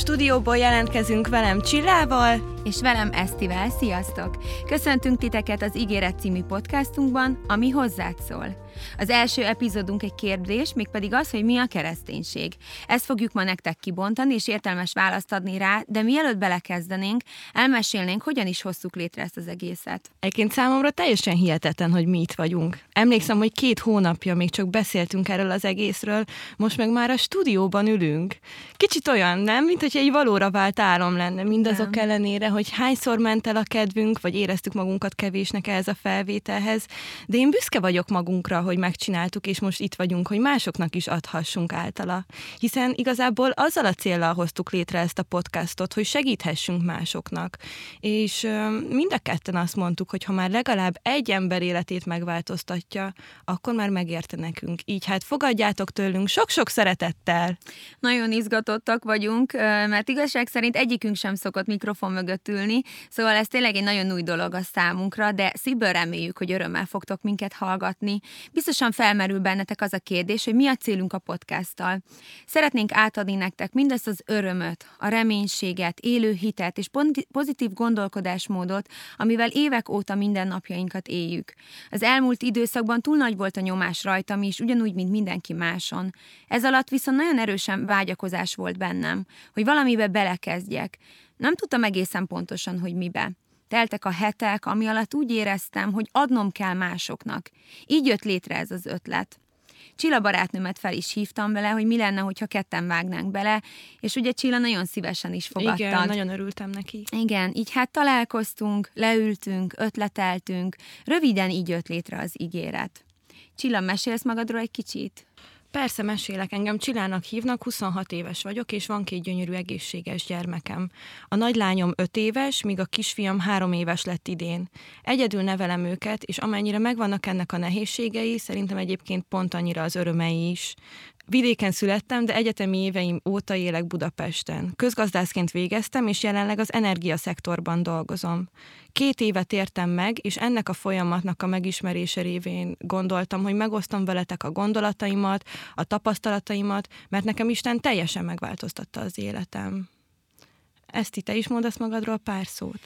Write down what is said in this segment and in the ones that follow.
Stúdióból jelentkezünk velem Csillával, és velem Esztivel. Sziasztok! Köszöntünk titeket az Ígéret című podcastunkban, ami hozzád szól. Az első epizódunk egy kérdés, mégpedig az, hogy mi a kereszténység. Ezt fogjuk ma nektek kibontani, és értelmes választ adni rá, de mielőtt belekezdenénk, elmesélnénk, hogyan is hoztuk létre ezt az egészet. Egyébként számomra teljesen hihetetlen, hogy mi itt vagyunk. Emlékszem, hogy két hónapja még csak beszéltünk erről az egészről, most meg már a stúdióban ülünk. Kicsit olyan, nem? Mint hogy egy valóra vált álom lenne, mindazok nem. ellenére, hogy hányszor ment el a kedvünk, vagy éreztük magunkat kevésnek ehhez a felvételhez, de én büszke vagyok magunkra, hogy megcsináltuk, és most itt vagyunk, hogy másoknak is adhassunk általa. Hiszen igazából azzal a célral hoztuk létre ezt a podcastot, hogy segíthessünk másoknak. És mind a ketten azt mondtuk, hogy ha már legalább egy ember életét megváltoztatja, akkor már megérte nekünk. Így hát fogadjátok tőlünk sok-sok szeretettel. Nagyon izgatottak vagyunk, mert igazság szerint egyikünk sem szokott mikrofon mögött ülni, szóval ez tényleg egy nagyon új dolog a számunkra, de szívből reméljük, hogy örömmel fogtok minket hallgatni. Biztosan felmerül bennetek az a kérdés, hogy mi a célunk a podcasttal. Szeretnénk átadni nektek mindezt az örömöt, a reménységet, élő hitet és pozitív gondolkodásmódot, amivel évek óta mindennapjainkat éljük. Az elmúlt időszakban túl nagy volt a nyomás rajtam is, ugyanúgy, mint mindenki máson. Ez alatt viszont nagyon erősen vágyakozás volt bennem, hogy valamibe belekezdjek. Nem tudtam egészen pontosan, hogy mibe. Teltek a hetek, ami alatt úgy éreztem, hogy adnom kell másoknak. Így jött létre ez az ötlet. Csilla barátnőmet fel is hívtam vele, hogy mi lenne, hogyha ketten vágnánk bele, és ugye Csilla nagyon szívesen is fogadta. Igen, nagyon örültem neki. Igen, így hát találkoztunk, leültünk, ötleteltünk, röviden így jött létre az ígéret. Csilla, mesélsz magadról egy kicsit? Persze mesélek, engem Csillának hívnak, 26 éves vagyok, és van két gyönyörű egészséges gyermekem. A nagylányom 5 éves, míg a kisfiam 3 éves lett idén. Egyedül nevelem őket, és amennyire megvannak ennek a nehézségei, szerintem egyébként pont annyira az örömei is. Vidéken születtem, de egyetemi éveim óta élek Budapesten. Közgazdászként végeztem, és jelenleg az energiaszektorban dolgozom. Két évet értem meg, és ennek a folyamatnak a megismerése révén gondoltam, hogy megosztom veletek a gondolataimat, a tapasztalataimat, mert nekem Isten teljesen megváltoztatta az életem. Ezt te is mondasz magadról pár szót?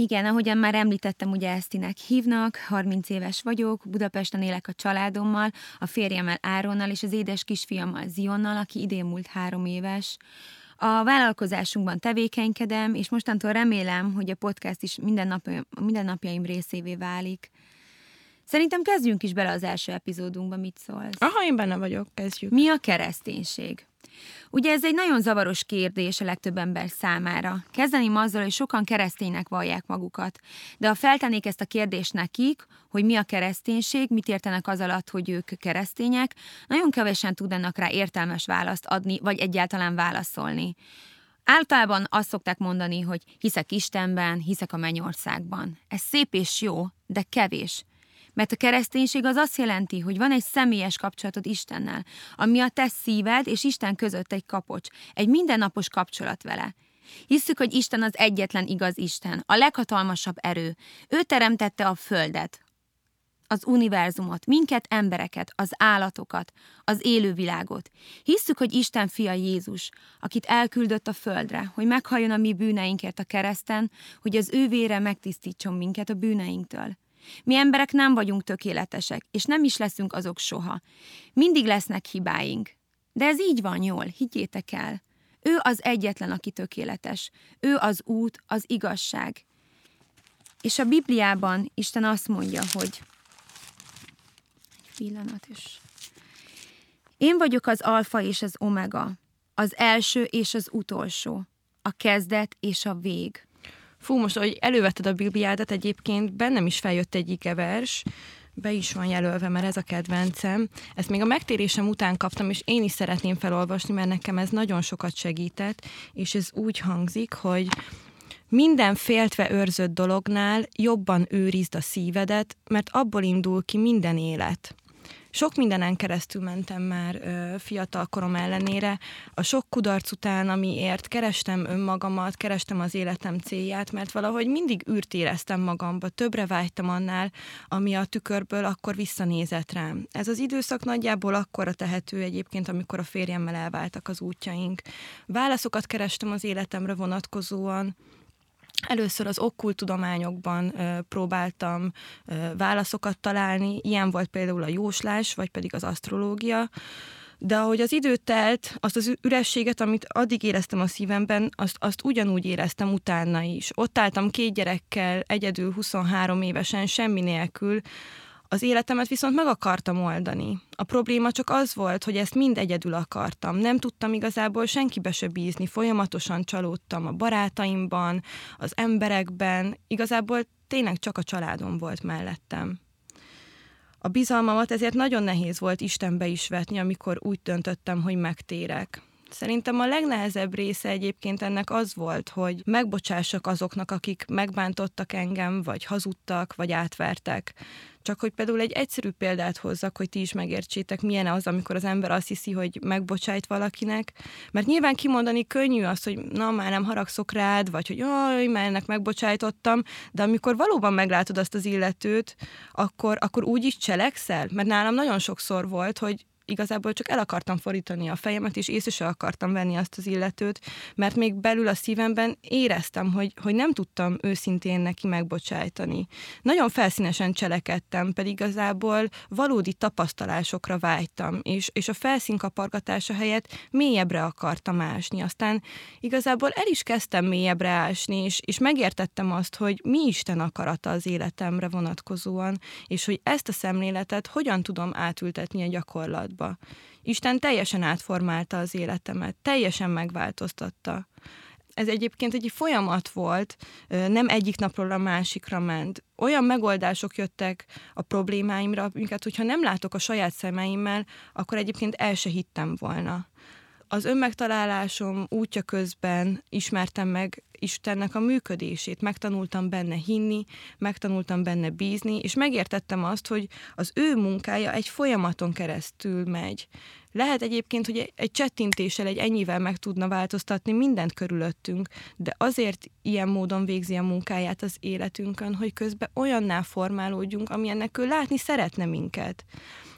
Igen, ahogyan már említettem, ugye Esztinek hívnak, 30 éves vagyok, Budapesten élek a családommal, a férjemmel Áronnal és az édes kisfiammal Zionnal, aki idén múlt három éves. A vállalkozásunkban tevékenykedem, és mostantól remélem, hogy a podcast is minden, nap, minden napjaim részévé válik. Szerintem kezdjünk is bele az első epizódunkba, mit szólsz? Aha, én benne vagyok, kezdjük. Mi a kereszténység? Ugye ez egy nagyon zavaros kérdés a legtöbb ember számára. Kezdeném azzal, hogy sokan kereszténynek vallják magukat. De ha feltennék ezt a kérdést nekik, hogy mi a kereszténység, mit értenek az alatt, hogy ők keresztények, nagyon kevesen tudnak rá értelmes választ adni, vagy egyáltalán válaszolni. Általában azt szokták mondani, hogy hiszek Istenben, hiszek a mennyországban. Ez szép és jó, de kevés. Mert a kereszténység az azt jelenti, hogy van egy személyes kapcsolatod Istennel, ami a te szíved és Isten között egy kapocs, egy mindennapos kapcsolat vele. Hisszük, hogy Isten az egyetlen igaz Isten, a leghatalmasabb erő. Ő teremtette a földet, az univerzumot, minket, embereket, az állatokat, az élővilágot. Hisszük, hogy Isten fia Jézus, akit elküldött a földre, hogy meghalljon a mi bűneinkért a kereszten, hogy az ő vére megtisztítson minket a bűneinktől. Mi emberek nem vagyunk tökéletesek, és nem is leszünk azok soha. Mindig lesznek hibáink. De ez így van jól, higgyétek el. Ő az egyetlen, aki tökéletes. Ő az út, az igazság. És a Bibliában Isten azt mondja, hogy egy pillanat is. Én vagyok az alfa és az omega, az első és az utolsó, a kezdet és a vég. Fú, most, hogy elővetted a Bibliádat, egyébként bennem is feljött egy ikevers, be is van jelölve, mert ez a kedvencem. Ezt még a megtérésem után kaptam, és én is szeretném felolvasni, mert nekem ez nagyon sokat segített, és ez úgy hangzik, hogy minden féltve őrzött dolognál jobban őrizd a szívedet, mert abból indul ki minden élet. Sok mindenen keresztül mentem már ö, fiatal korom ellenére. A sok kudarc után, amiért kerestem önmagamat, kerestem az életem célját, mert valahogy mindig űrt éreztem magamba, többre vágytam annál, ami a tükörből akkor visszanézett rám. Ez az időszak nagyjából akkora tehető egyébként, amikor a férjemmel elváltak az útjaink. Válaszokat kerestem az életemre vonatkozóan, Először az okkult tudományokban ö, próbáltam ö, válaszokat találni, ilyen volt például a jóslás, vagy pedig az asztrológia, de ahogy az idő telt, azt az ürességet, amit addig éreztem a szívemben, azt, azt ugyanúgy éreztem utána is. Ott álltam két gyerekkel, egyedül 23 évesen, semmi nélkül, az életemet viszont meg akartam oldani. A probléma csak az volt, hogy ezt mind egyedül akartam. Nem tudtam igazából senkibe se bízni, folyamatosan csalódtam a barátaimban, az emberekben, igazából tényleg csak a családom volt mellettem. A bizalmamat ezért nagyon nehéz volt Istenbe is vetni, amikor úgy döntöttem, hogy megtérek. Szerintem a legnehezebb része egyébként ennek az volt, hogy megbocsássak azoknak, akik megbántottak engem, vagy hazudtak, vagy átvertek. Csak hogy például egy egyszerű példát hozzak, hogy ti is megértsétek, milyen az, amikor az ember azt hiszi, hogy megbocsájt valakinek. Mert nyilván kimondani könnyű az, hogy na, már nem haragszok rád, vagy hogy jaj, már ennek megbocsájtottam, de amikor valóban meglátod azt az illetőt, akkor, akkor úgy is cselekszel. Mert nálam nagyon sokszor volt, hogy igazából csak el akartam fordítani a fejemet, és észre se akartam venni azt az illetőt, mert még belül a szívemben éreztem, hogy, hogy nem tudtam őszintén neki megbocsájtani. Nagyon felszínesen cselekedtem, pedig igazából valódi tapasztalásokra vágytam, és, és a felszínkapargatása helyett mélyebbre akartam ásni. Aztán igazából el is kezdtem mélyebbre ásni, és, és megértettem azt, hogy mi Isten akarata az életemre vonatkozóan, és hogy ezt a szemléletet hogyan tudom átültetni a gyakorlatba kapcsolatba. Isten teljesen átformálta az életemet, teljesen megváltoztatta. Ez egyébként egy folyamat volt, nem egyik napról a másikra ment. Olyan megoldások jöttek a problémáimra, amiket, hogyha nem látok a saját szemeimmel, akkor egyébként el se hittem volna. Az önmegtalálásom útja közben ismertem meg Istennek a működését, megtanultam benne hinni, megtanultam benne bízni, és megértettem azt, hogy az ő munkája egy folyamaton keresztül megy. Lehet egyébként, hogy egy csettintéssel, egy ennyivel meg tudna változtatni mindent körülöttünk, de azért ilyen módon végzi a munkáját az életünkön, hogy közben olyanná formálódjunk, amilyennek ő látni szeretne minket.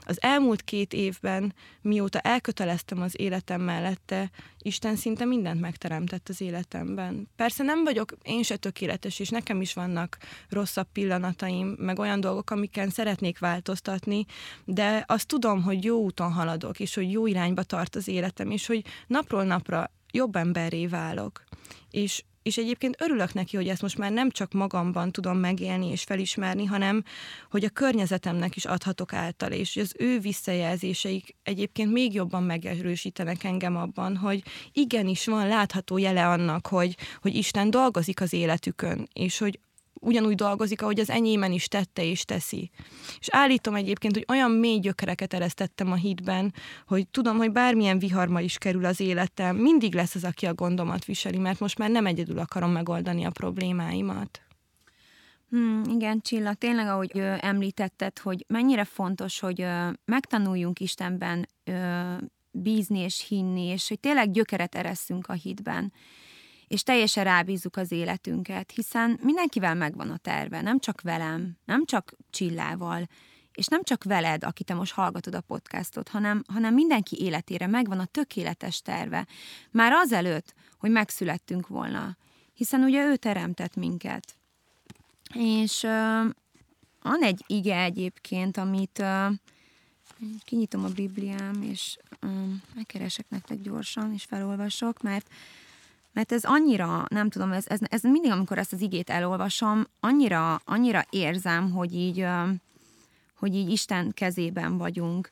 Az elmúlt két évben, mióta elköteleztem az életem mellette, Isten szinte mindent megteremtett az életemben. Persze nem vagyok én se tökéletes, és nekem is vannak rosszabb pillanataim, meg olyan dolgok, amiken szeretnék változtatni, de azt tudom, hogy jó úton haladok, és hogy jó irányba tart az életem, és hogy napról napra jobb emberré válok. És és egyébként örülök neki, hogy ezt most már nem csak magamban tudom megélni és felismerni, hanem hogy a környezetemnek is adhatok által, és az ő visszajelzéseik egyébként még jobban megerősítenek engem abban, hogy igenis van látható jele annak, hogy, hogy Isten dolgozik az életükön, és hogy ugyanúgy dolgozik, ahogy az enyémen is tette és teszi. És állítom egyébként, hogy olyan mély gyökereket eresztettem a hitben, hogy tudom, hogy bármilyen viharma is kerül az életem, mindig lesz az, aki a gondomat viseli, mert most már nem egyedül akarom megoldani a problémáimat. Hmm, igen, Csilla, tényleg, ahogy ö, említetted, hogy mennyire fontos, hogy ö, megtanuljunk Istenben ö, bízni és hinni, és hogy tényleg gyökeret eresszünk a hitben és teljesen rábízzuk az életünket, hiszen mindenkivel megvan a terve, nem csak velem, nem csak Csillával, és nem csak veled, aki te most hallgatod a podcastot, hanem, hanem mindenki életére megvan a tökéletes terve. Már azelőtt, hogy megszülettünk volna, hiszen ugye ő teremtett minket. És uh, van egy ige egyébként, amit uh, kinyitom a Bibliám, és uh, megkeresek nektek gyorsan, és felolvasok, mert mert ez annyira, nem tudom, ez, ez, ez mindig, amikor ezt az igét elolvasom, annyira, annyira érzem, hogy így, hogy így Isten kezében vagyunk.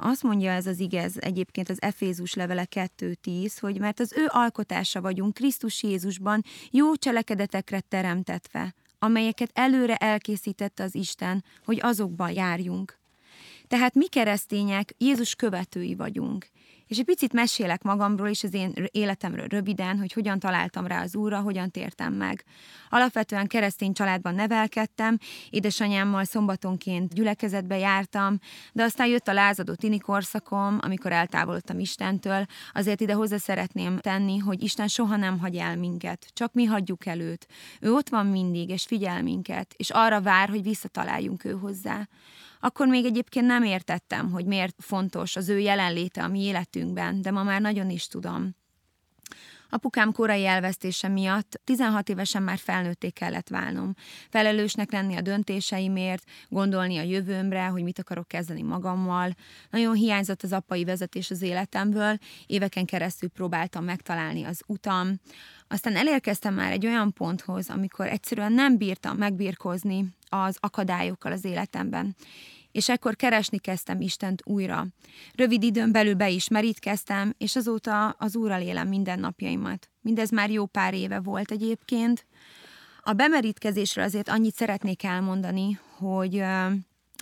Azt mondja ez az ige, egyébként az Efézus levele 2.10, hogy mert az ő alkotása vagyunk Krisztus Jézusban jó cselekedetekre teremtetve, amelyeket előre elkészítette az Isten, hogy azokban járjunk. Tehát mi keresztények Jézus követői vagyunk. És egy picit mesélek magamról és az én életemről röviden, hogy hogyan találtam rá az Úrra, hogyan tértem meg. Alapvetően keresztény családban nevelkedtem, édesanyámmal szombatonként gyülekezetbe jártam, de aztán jött a lázadó tini korszakom, amikor eltávolodtam Istentől, azért ide hozzá szeretném tenni, hogy Isten soha nem hagy el minket, csak mi hagyjuk el. Ő ott van mindig, és figyel minket, és arra vár, hogy visszataláljunk ő hozzá. Akkor még egyébként nem értettem, hogy miért fontos az ő jelenléte a mi életünkben, de ma már nagyon is tudom. Apukám korai elvesztése miatt 16 évesen már felnőtté kellett válnom. Felelősnek lenni a döntéseimért, gondolni a jövőmre, hogy mit akarok kezdeni magammal. Nagyon hiányzott az apai vezetés az életemből, éveken keresztül próbáltam megtalálni az utam. Aztán elérkeztem már egy olyan ponthoz, amikor egyszerűen nem bírtam megbírkozni az akadályokkal az életemben és ekkor keresni kezdtem Istent újra. Rövid időn belül be is merítkeztem, és azóta az Úrral élem minden napjaimat. Mindez már jó pár éve volt egyébként. A bemerítkezésről azért annyit szeretnék elmondani, hogy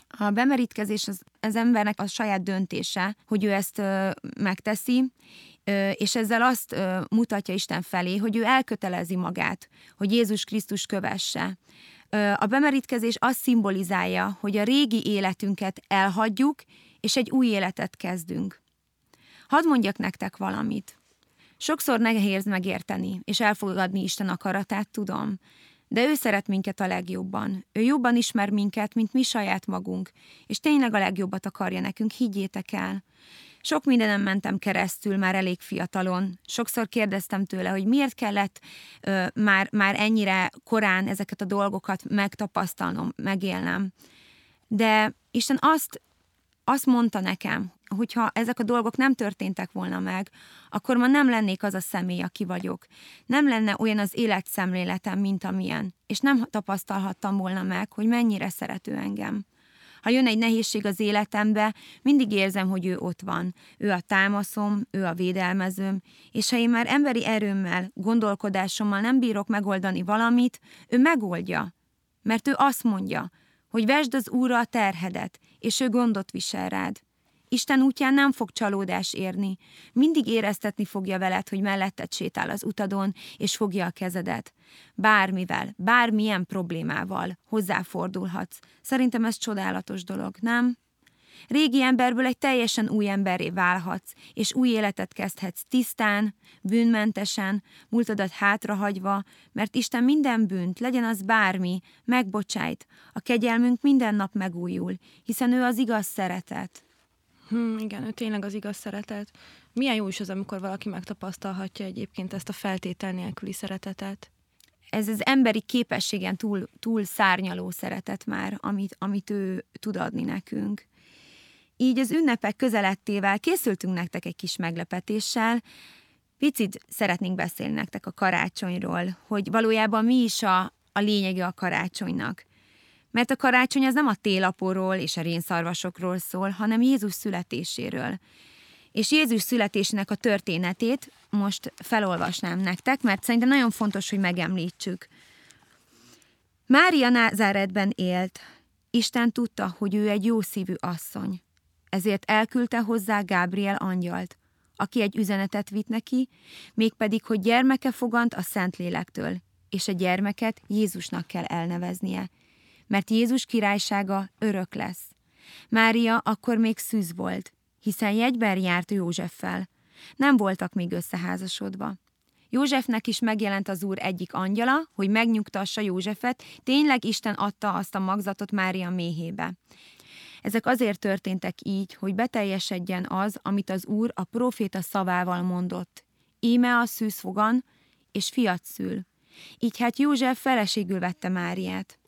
a bemerítkezés az, az embernek a saját döntése, hogy ő ezt megteszi, és ezzel azt mutatja Isten felé, hogy ő elkötelezi magát, hogy Jézus Krisztus kövesse. A bemerítkezés azt szimbolizálja, hogy a régi életünket elhagyjuk, és egy új életet kezdünk. Hadd mondjak nektek valamit. Sokszor nehéz megérteni, és elfogadni Isten akaratát, tudom. De ő szeret minket a legjobban. Ő jobban ismer minket, mint mi saját magunk, és tényleg a legjobbat akarja nekünk, higgyétek el. Sok mindenem mentem keresztül már elég fiatalon. Sokszor kérdeztem tőle, hogy miért kellett ö, már, már ennyire korán ezeket a dolgokat megtapasztalnom, megélnem. De Isten azt, azt mondta nekem, hogyha ezek a dolgok nem történtek volna meg, akkor ma nem lennék az a személy, aki vagyok. Nem lenne olyan az életszemléletem, mint amilyen, és nem tapasztalhattam volna meg, hogy mennyire szerető engem. Ha jön egy nehézség az életembe, mindig érzem, hogy ő ott van. Ő a támaszom, ő a védelmezőm, és ha én már emberi erőmmel, gondolkodásommal nem bírok megoldani valamit, ő megoldja. Mert ő azt mondja, hogy vesd az Úrra a terhedet, és ő gondot visel rád. Isten útján nem fog csalódás érni. Mindig éreztetni fogja veled, hogy melletted sétál az utadon, és fogja a kezedet. Bármivel, bármilyen problémával hozzáfordulhatsz. Szerintem ez csodálatos dolog, nem? Régi emberből egy teljesen új emberré válhatsz, és új életet kezdhetsz tisztán, bűnmentesen, múltadat hátrahagyva, mert Isten minden bűnt, legyen az bármi, megbocsájt. A kegyelmünk minden nap megújul, hiszen ő az igaz szeretet. Hmm, igen, ő tényleg az igaz szeretet. Milyen jó is az, amikor valaki megtapasztalhatja egyébként ezt a feltétel nélküli szeretetet. Ez az emberi képességen túl, túl szárnyaló szeretet már, amit, amit ő tud adni nekünk. Így az ünnepek közelettével készültünk nektek egy kis meglepetéssel, Picit szeretnénk beszélni nektek a karácsonyról, hogy valójában mi is a, a lényege a karácsonynak. Mert a karácsony az nem a télapóról és a rénszarvasokról szól, hanem Jézus születéséről. És Jézus születésének a történetét most felolvasnám nektek, mert szerintem nagyon fontos, hogy megemlítsük. Mária Názáretben élt. Isten tudta, hogy ő egy jó szívű asszony. Ezért elküldte hozzá Gábriel angyalt, aki egy üzenetet vitt neki, mégpedig, hogy gyermeke fogant a Szentlélektől, és a gyermeket Jézusnak kell elneveznie – mert Jézus királysága örök lesz. Mária akkor még szűz volt, hiszen jegyben járt Józseffel. Nem voltak még összeházasodva. Józsefnek is megjelent az úr egyik angyala, hogy megnyugtassa Józsefet, tényleg Isten adta azt a magzatot Mária méhébe. Ezek azért történtek így, hogy beteljesedjen az, amit az úr a proféta szavával mondott. Íme a szűz fogan, és fiat szül. Így hát József feleségül vette Máriát.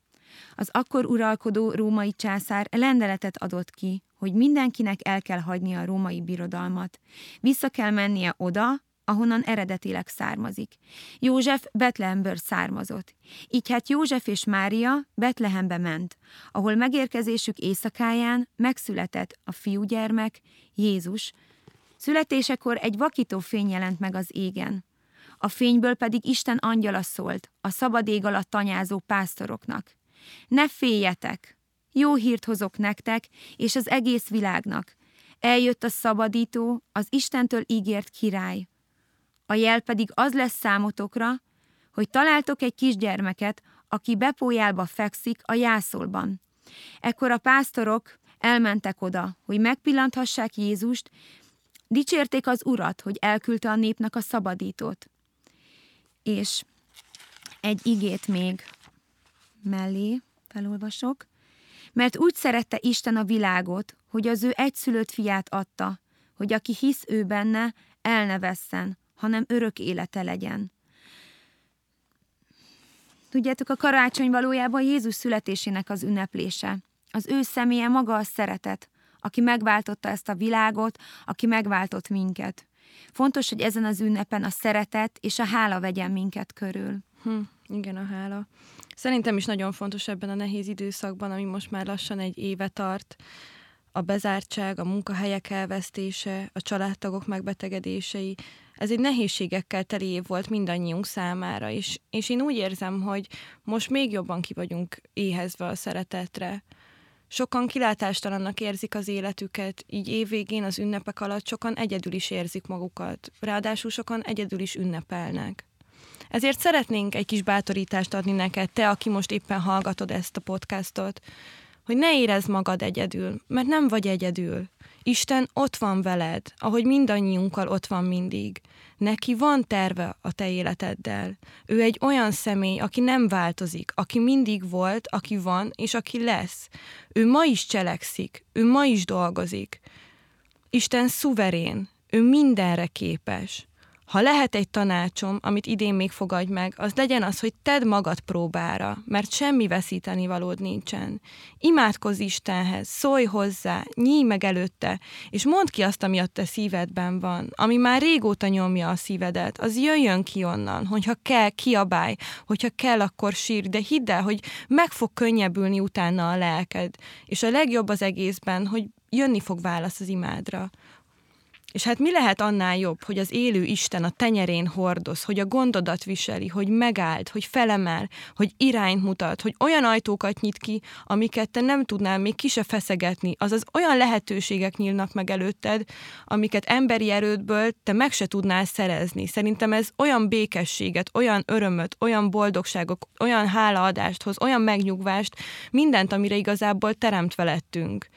Az akkor uralkodó római császár lendeletet adott ki, hogy mindenkinek el kell hagynia a római birodalmat. Vissza kell mennie oda, ahonnan eredetileg származik. József Betlehemből származott. Így hát József és Mária Betlehembe ment, ahol megérkezésük éjszakáján megszületett a fiúgyermek, Jézus. Születésekor egy vakító fény jelent meg az égen. A fényből pedig Isten angyala szólt a szabad ég alatt tanyázó pásztoroknak. Ne féljetek! jó hírt hozok nektek és az egész világnak. Eljött a szabadító, az Istentől ígért király. A jel pedig az lesz számotokra, hogy találtok egy kisgyermeket, aki bepójálba fekszik a jászolban. Ekkor a pásztorok elmentek oda, hogy megpillanthassák Jézust, dicsérték az urat, hogy elküldte a népnek a szabadítót. És egy igét még mellé felolvasok, mert úgy szerette Isten a világot, hogy az ő egyszülött fiát adta, hogy aki hisz ő benne, el ne vesszen, hanem örök élete legyen. Tudjátok, a karácsony valójában Jézus születésének az ünneplése. Az ő személye maga a szeretet, aki megváltotta ezt a világot, aki megváltott minket. Fontos, hogy ezen az ünnepen a szeretet és a hála vegyen minket körül. Hm, igen, a hála. Szerintem is nagyon fontos ebben a nehéz időszakban, ami most már lassan egy éve tart, a bezártság, a munkahelyek elvesztése, a családtagok megbetegedései, ez egy nehézségekkel teli év volt mindannyiunk számára, és, és én úgy érzem, hogy most még jobban ki vagyunk éhezve a szeretetre. Sokan kilátástalannak érzik az életüket, így évvégén az ünnepek alatt sokan egyedül is érzik magukat, ráadásul sokan egyedül is ünnepelnek. Ezért szeretnénk egy kis bátorítást adni neked, te, aki most éppen hallgatod ezt a podcastot, hogy ne érezd magad egyedül, mert nem vagy egyedül. Isten ott van veled, ahogy mindannyiunkkal ott van mindig. Neki van terve a te életeddel. Ő egy olyan személy, aki nem változik, aki mindig volt, aki van, és aki lesz. Ő ma is cselekszik, ő ma is dolgozik. Isten szuverén, ő mindenre képes. Ha lehet egy tanácsom, amit idén még fogadj meg, az legyen az, hogy tedd magad próbára, mert semmi veszíteni valód nincsen. Imádkozz Istenhez, szólj hozzá, nyíj meg előtte, és mondd ki azt, ami a te szívedben van, ami már régóta nyomja a szívedet, az jöjjön ki onnan, hogyha kell, kiabálj, hogyha kell, akkor sír, de hidd el, hogy meg fog könnyebbülni utána a lelked, és a legjobb az egészben, hogy jönni fog válasz az imádra. És hát mi lehet annál jobb, hogy az élő Isten a tenyerén hordoz, hogy a gondodat viseli, hogy megállt, hogy felemel, hogy irányt mutat, hogy olyan ajtókat nyit ki, amiket te nem tudnál még ki se feszegetni, azaz olyan lehetőségek nyílnak meg előtted, amiket emberi erődből te meg se tudnál szerezni. Szerintem ez olyan békességet, olyan örömöt, olyan boldogságok, olyan hálaadást hoz, olyan megnyugvást, mindent, amire igazából teremtve lettünk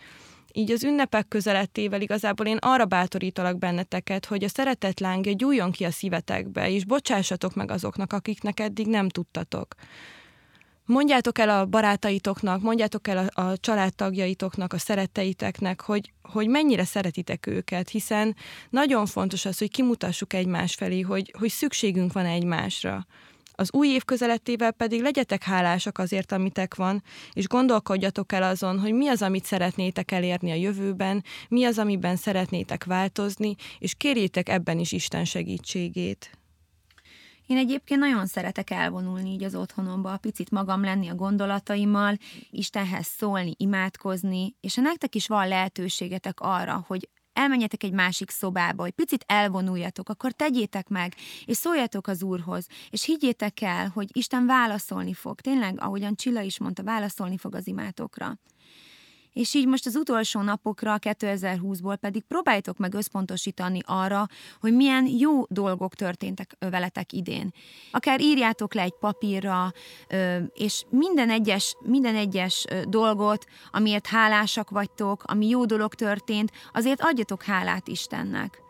így az ünnepek közelettével igazából én arra bátorítalak benneteket, hogy a szeretet lángja gyújjon ki a szívetekbe, és bocsássatok meg azoknak, akiknek eddig nem tudtatok. Mondjátok el a barátaitoknak, mondjátok el a, a családtagjaitoknak, a szeretteiteknek, hogy, hogy mennyire szeretitek őket, hiszen nagyon fontos az, hogy kimutassuk egymás felé, hogy, hogy szükségünk van egymásra. Az új év közelettével pedig legyetek hálásak azért, amitek van, és gondolkodjatok el azon, hogy mi az, amit szeretnétek elérni a jövőben, mi az, amiben szeretnétek változni, és kérjétek ebben is Isten segítségét. Én egyébként nagyon szeretek elvonulni így az otthonomba, picit magam lenni a gondolataimmal, Istenhez szólni, imádkozni, és nektek is van lehetőségetek arra, hogy elmenjetek egy másik szobába, hogy picit elvonuljatok, akkor tegyétek meg, és szóljatok az Úrhoz, és higgyétek el, hogy Isten válaszolni fog. Tényleg, ahogyan Csilla is mondta, válaszolni fog az imátokra. És így most az utolsó napokra, 2020-ból pedig próbáljátok meg összpontosítani arra, hogy milyen jó dolgok történtek veletek idén. Akár írjátok le egy papírra, és minden egyes, minden egyes dolgot, amiért hálásak vagytok, ami jó dolog történt, azért adjatok hálát Istennek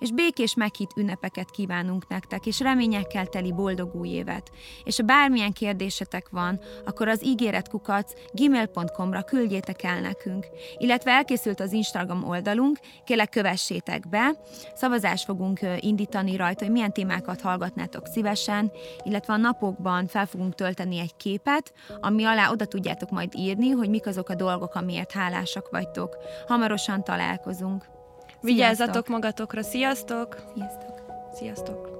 és békés meghitt ünnepeket kívánunk nektek, és reményekkel teli boldog új évet. És ha bármilyen kérdésetek van, akkor az ígéretkukac gmail.com-ra küldjétek el nekünk. Illetve elkészült az Instagram oldalunk, kérlek kövessétek be, szavazást fogunk indítani rajta, hogy milyen témákat hallgatnátok szívesen, illetve a napokban fel fogunk tölteni egy képet, ami alá oda tudjátok majd írni, hogy mik azok a dolgok, amiért hálásak vagytok. Hamarosan találkozunk. Vigyázzatok magatokra, sziasztok! Sziasztok! Sziasztok!